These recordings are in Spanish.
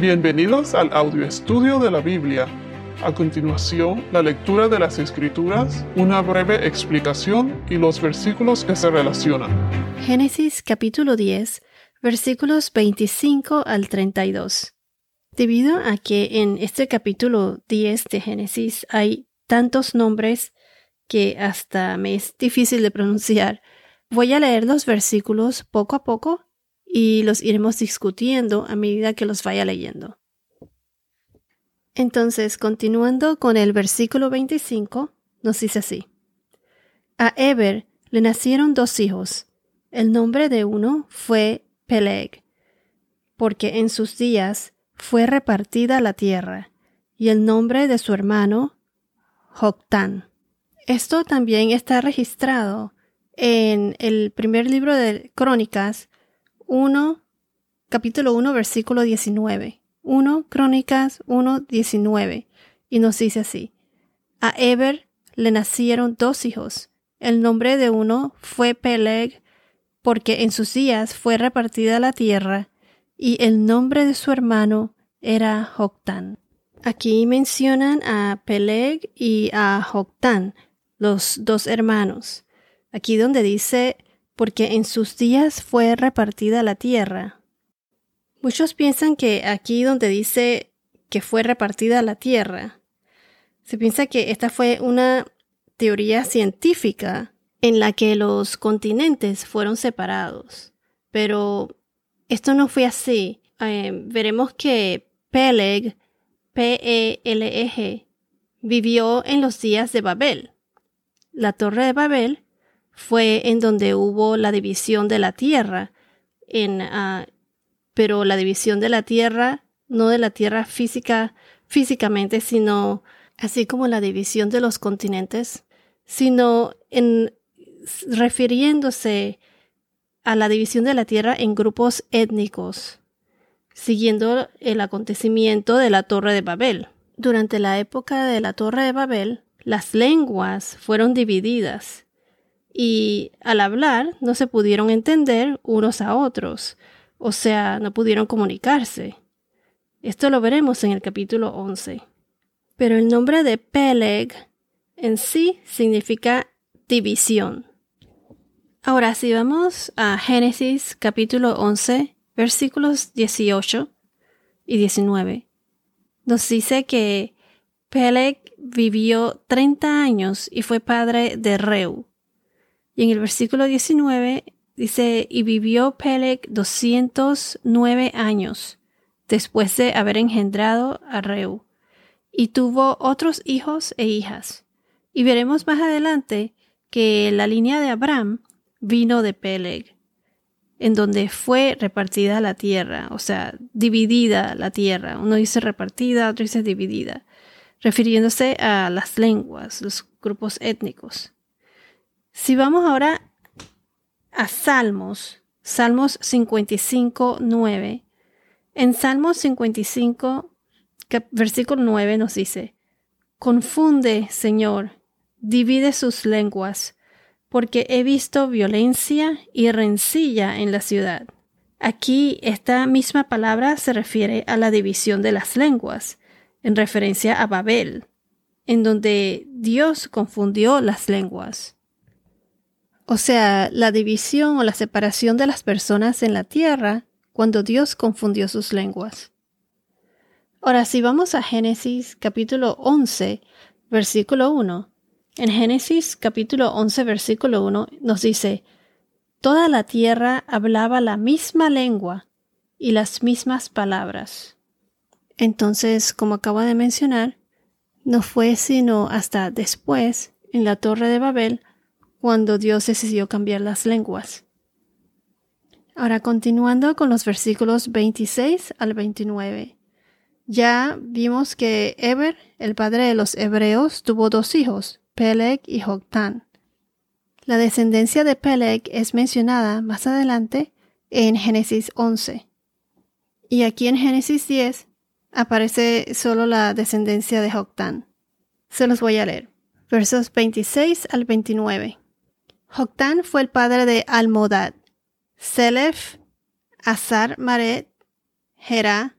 Bienvenidos al audio estudio de la Biblia. A continuación, la lectura de las Escrituras, una breve explicación y los versículos que se relacionan. Génesis capítulo 10, versículos 25 al 32. Debido a que en este capítulo 10 de Génesis hay tantos nombres que hasta me es difícil de pronunciar, voy a leer los versículos poco a poco y los iremos discutiendo a medida que los vaya leyendo. Entonces, continuando con el versículo 25, nos dice así. A Eber le nacieron dos hijos. El nombre de uno fue Peleg, porque en sus días fue repartida la tierra, y el nombre de su hermano, Joctán. Esto también está registrado en el primer libro de Crónicas, 1, capítulo 1, versículo 19. 1 Crónicas 1, 19. Y nos dice así. A Eber le nacieron dos hijos. El nombre de uno fue Peleg, porque en sus días fue repartida la tierra, y el nombre de su hermano era Joctán. Aquí mencionan a Peleg y a Joctán, los dos hermanos. Aquí donde dice porque en sus días fue repartida la tierra. Muchos piensan que aquí donde dice que fue repartida la tierra, se piensa que esta fue una teoría científica en la que los continentes fueron separados. Pero esto no fue así. Eh, veremos que Peleg, P-E-L-E-G, vivió en los días de Babel. La torre de Babel fue en donde hubo la división de la tierra, uh, pero la división de la tierra, no de la tierra física, físicamente, sino así como la división de los continentes, sino en refiriéndose a la división de la tierra en grupos étnicos, siguiendo el acontecimiento de la Torre de Babel. Durante la época de la Torre de Babel, las lenguas fueron divididas y al hablar no se pudieron entender unos a otros, o sea, no pudieron comunicarse. Esto lo veremos en el capítulo 11. Pero el nombre de Peleg en sí significa división. Ahora, si vamos a Génesis capítulo 11, versículos 18 y 19, nos dice que Peleg vivió 30 años y fue padre de Reu. Y en el versículo 19 dice, y vivió Peleg 209 años después de haber engendrado a Reu, y tuvo otros hijos e hijas. Y veremos más adelante que la línea de Abraham vino de Peleg, en donde fue repartida la tierra, o sea, dividida la tierra. Uno dice repartida, otro dice dividida, refiriéndose a las lenguas, los grupos étnicos. Si vamos ahora a Salmos, Salmos 55, 9. En Salmos 55, versículo 9 nos dice, Confunde, Señor, divide sus lenguas, porque he visto violencia y rencilla en la ciudad. Aquí esta misma palabra se refiere a la división de las lenguas, en referencia a Babel, en donde Dios confundió las lenguas o sea, la división o la separación de las personas en la tierra cuando Dios confundió sus lenguas. Ahora, si vamos a Génesis capítulo 11, versículo 1, en Génesis capítulo 11, versículo 1 nos dice, Toda la tierra hablaba la misma lengua y las mismas palabras. Entonces, como acabo de mencionar, no fue sino hasta después, en la Torre de Babel, cuando Dios decidió cambiar las lenguas. Ahora continuando con los versículos 26 al 29. Ya vimos que Eber, el padre de los hebreos, tuvo dos hijos, Peleg y Joctán. La descendencia de Peleg es mencionada más adelante en Génesis 11. Y aquí en Génesis 10 aparece solo la descendencia de Joctán. Se los voy a leer. Versos 26 al 29. Joctán fue el padre de Almodad, Selef, Azar Maret, Jera,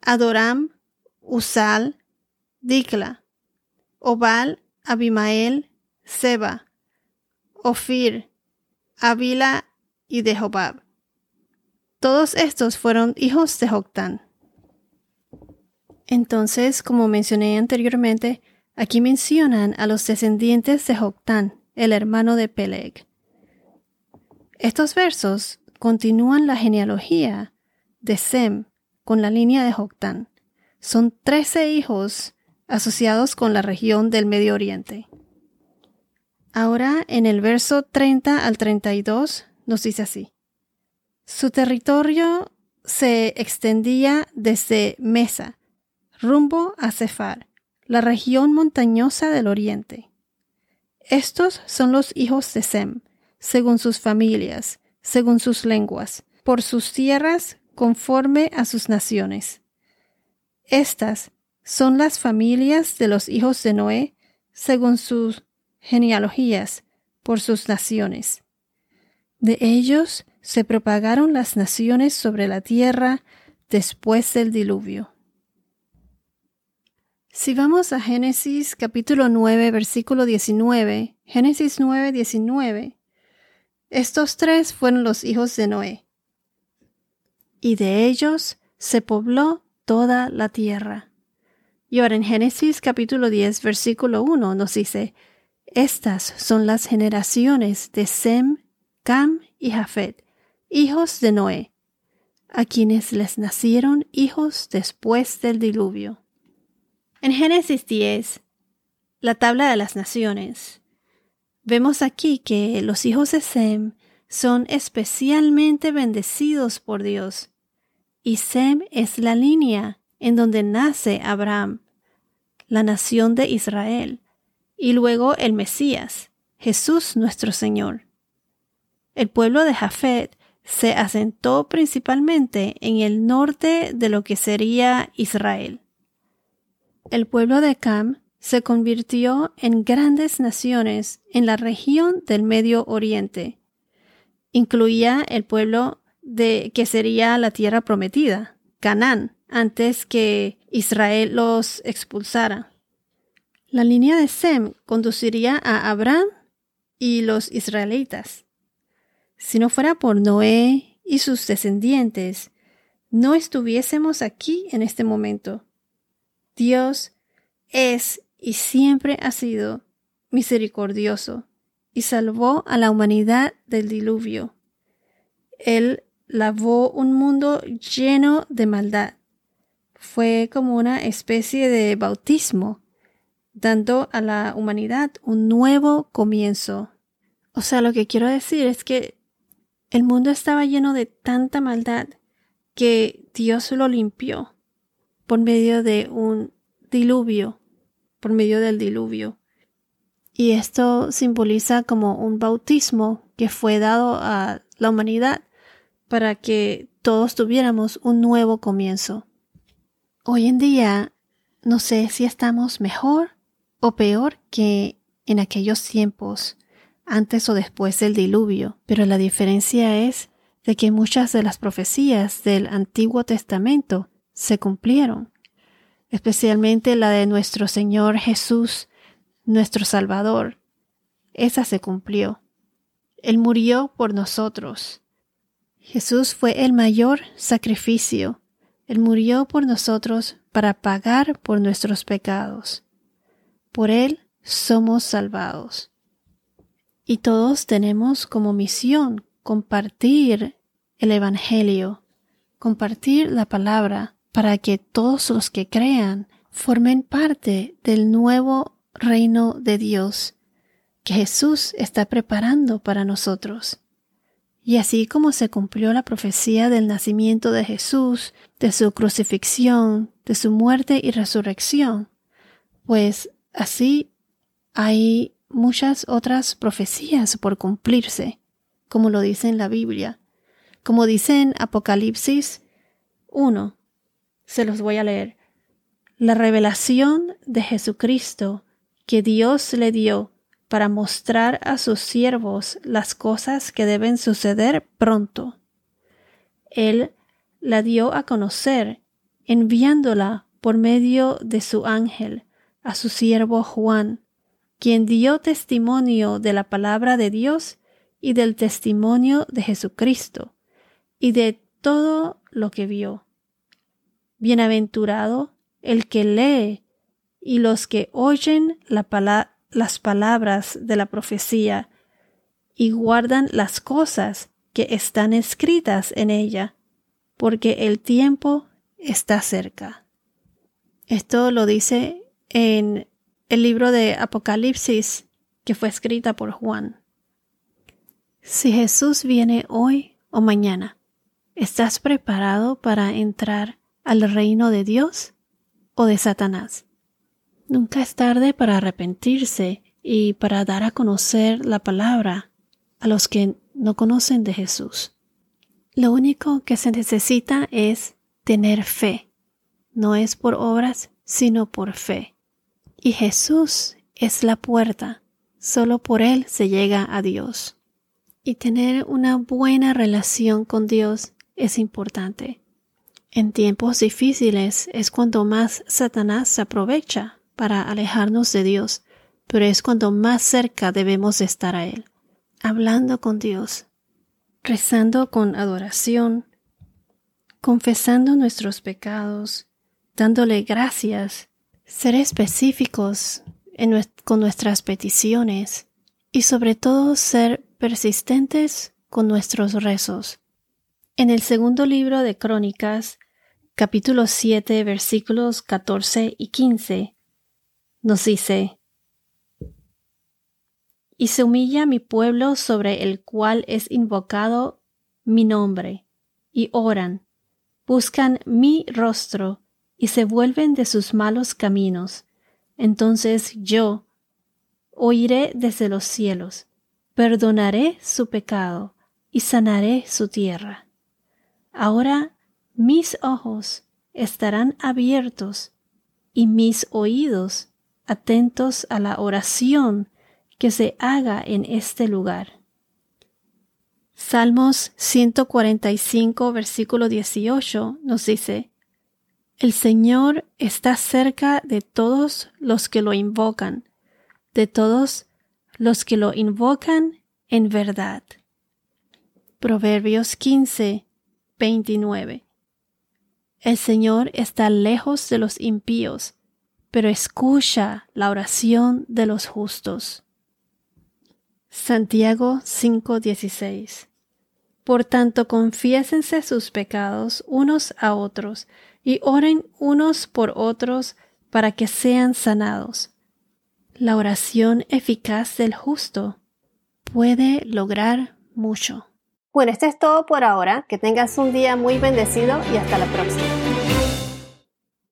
Adoram, Usal, Dikla, Obal, Abimael, Seba, Ofir, Avila y de Jobab. Todos estos fueron hijos de Joctán. Entonces, como mencioné anteriormente, aquí mencionan a los descendientes de Joctán, el hermano de Peleg. Estos versos continúan la genealogía de Sem con la línea de Joctán. Son trece hijos asociados con la región del Medio Oriente. Ahora en el verso 30 al 32 nos dice así. Su territorio se extendía desde Mesa, rumbo a Cefar, la región montañosa del oriente. Estos son los hijos de Sem, según sus familias, según sus lenguas, por sus tierras, conforme a sus naciones. Estas son las familias de los hijos de Noé, según sus genealogías, por sus naciones. De ellos se propagaron las naciones sobre la tierra después del diluvio. Si vamos a Génesis capítulo 9, versículo 19, Génesis 9, 19, estos tres fueron los hijos de Noé. Y de ellos se pobló toda la tierra. Y ahora en Génesis capítulo 10, versículo 1 nos dice, Estas son las generaciones de Sem, Cam y Jafet, hijos de Noé, a quienes les nacieron hijos después del diluvio. En Génesis 10, la tabla de las naciones, vemos aquí que los hijos de Sem son especialmente bendecidos por Dios, y Sem es la línea en donde nace Abraham, la nación de Israel, y luego el Mesías, Jesús nuestro Señor. El pueblo de Jafet se asentó principalmente en el norte de lo que sería Israel. El pueblo de Cam se convirtió en grandes naciones en la región del Medio Oriente. Incluía el pueblo de que sería la tierra prometida, Canaán, antes que Israel los expulsara. La línea de Sem conduciría a Abraham y los israelitas. Si no fuera por Noé y sus descendientes, no estuviésemos aquí en este momento. Dios es y siempre ha sido misericordioso y salvó a la humanidad del diluvio. Él lavó un mundo lleno de maldad. Fue como una especie de bautismo, dando a la humanidad un nuevo comienzo. O sea, lo que quiero decir es que el mundo estaba lleno de tanta maldad que Dios lo limpió por medio de un diluvio, por medio del diluvio. Y esto simboliza como un bautismo que fue dado a la humanidad para que todos tuviéramos un nuevo comienzo. Hoy en día no sé si estamos mejor o peor que en aquellos tiempos, antes o después del diluvio, pero la diferencia es de que muchas de las profecías del Antiguo Testamento se cumplieron, especialmente la de nuestro Señor Jesús, nuestro Salvador. Esa se cumplió. Él murió por nosotros. Jesús fue el mayor sacrificio. Él murió por nosotros para pagar por nuestros pecados. Por Él somos salvados. Y todos tenemos como misión compartir el Evangelio, compartir la palabra, para que todos los que crean formen parte del nuevo reino de Dios que Jesús está preparando para nosotros. Y así como se cumplió la profecía del nacimiento de Jesús, de su crucifixión, de su muerte y resurrección, pues así hay muchas otras profecías por cumplirse, como lo dice en la Biblia. Como dice en Apocalipsis 1, se los voy a leer. La revelación de Jesucristo que Dios le dio para mostrar a sus siervos las cosas que deben suceder pronto. Él la dio a conocer enviándola por medio de su ángel a su siervo Juan, quien dio testimonio de la palabra de Dios y del testimonio de Jesucristo, y de todo lo que vio. Bienaventurado el que lee y los que oyen las palabras de la profecía y guardan las cosas que están escritas en ella, porque el tiempo está cerca. Esto lo dice en el libro de Apocalipsis que fue escrita por Juan. Si Jesús viene hoy o mañana, ¿estás preparado para entrar al reino de Dios o de Satanás? Nunca es tarde para arrepentirse y para dar a conocer la palabra a los que no conocen de Jesús. Lo único que se necesita es tener fe. No es por obras, sino por fe. Y Jesús es la puerta. Solo por Él se llega a Dios. Y tener una buena relación con Dios es importante. En tiempos difíciles es cuando más Satanás se aprovecha para alejarnos de Dios, pero es cuando más cerca debemos estar a Él, hablando con Dios, rezando con adoración, confesando nuestros pecados, dándole gracias, ser específicos con nuestras peticiones y sobre todo ser persistentes con nuestros rezos. En el segundo libro de Crónicas, capítulo 7, versículos 14 y 15, nos dice, Y se humilla mi pueblo sobre el cual es invocado mi nombre, y oran, buscan mi rostro, y se vuelven de sus malos caminos. Entonces yo oiré desde los cielos perdonaré su pecado y sanaré su tierra. Ahora mis ojos estarán abiertos y mis oídos atentos a la oración que se haga en este lugar. Salmos 145, versículo 18 nos dice, El Señor está cerca de todos los que lo invocan, de todos los que lo invocan en verdad. Proverbios 15, 29. El Señor está lejos de los impíos, pero escucha la oración de los justos. Santiago 5:16. Por tanto, confiésense sus pecados unos a otros y oren unos por otros para que sean sanados. La oración eficaz del justo puede lograr mucho. Bueno, esto es todo por ahora. Que tengas un día muy bendecido y hasta la próxima.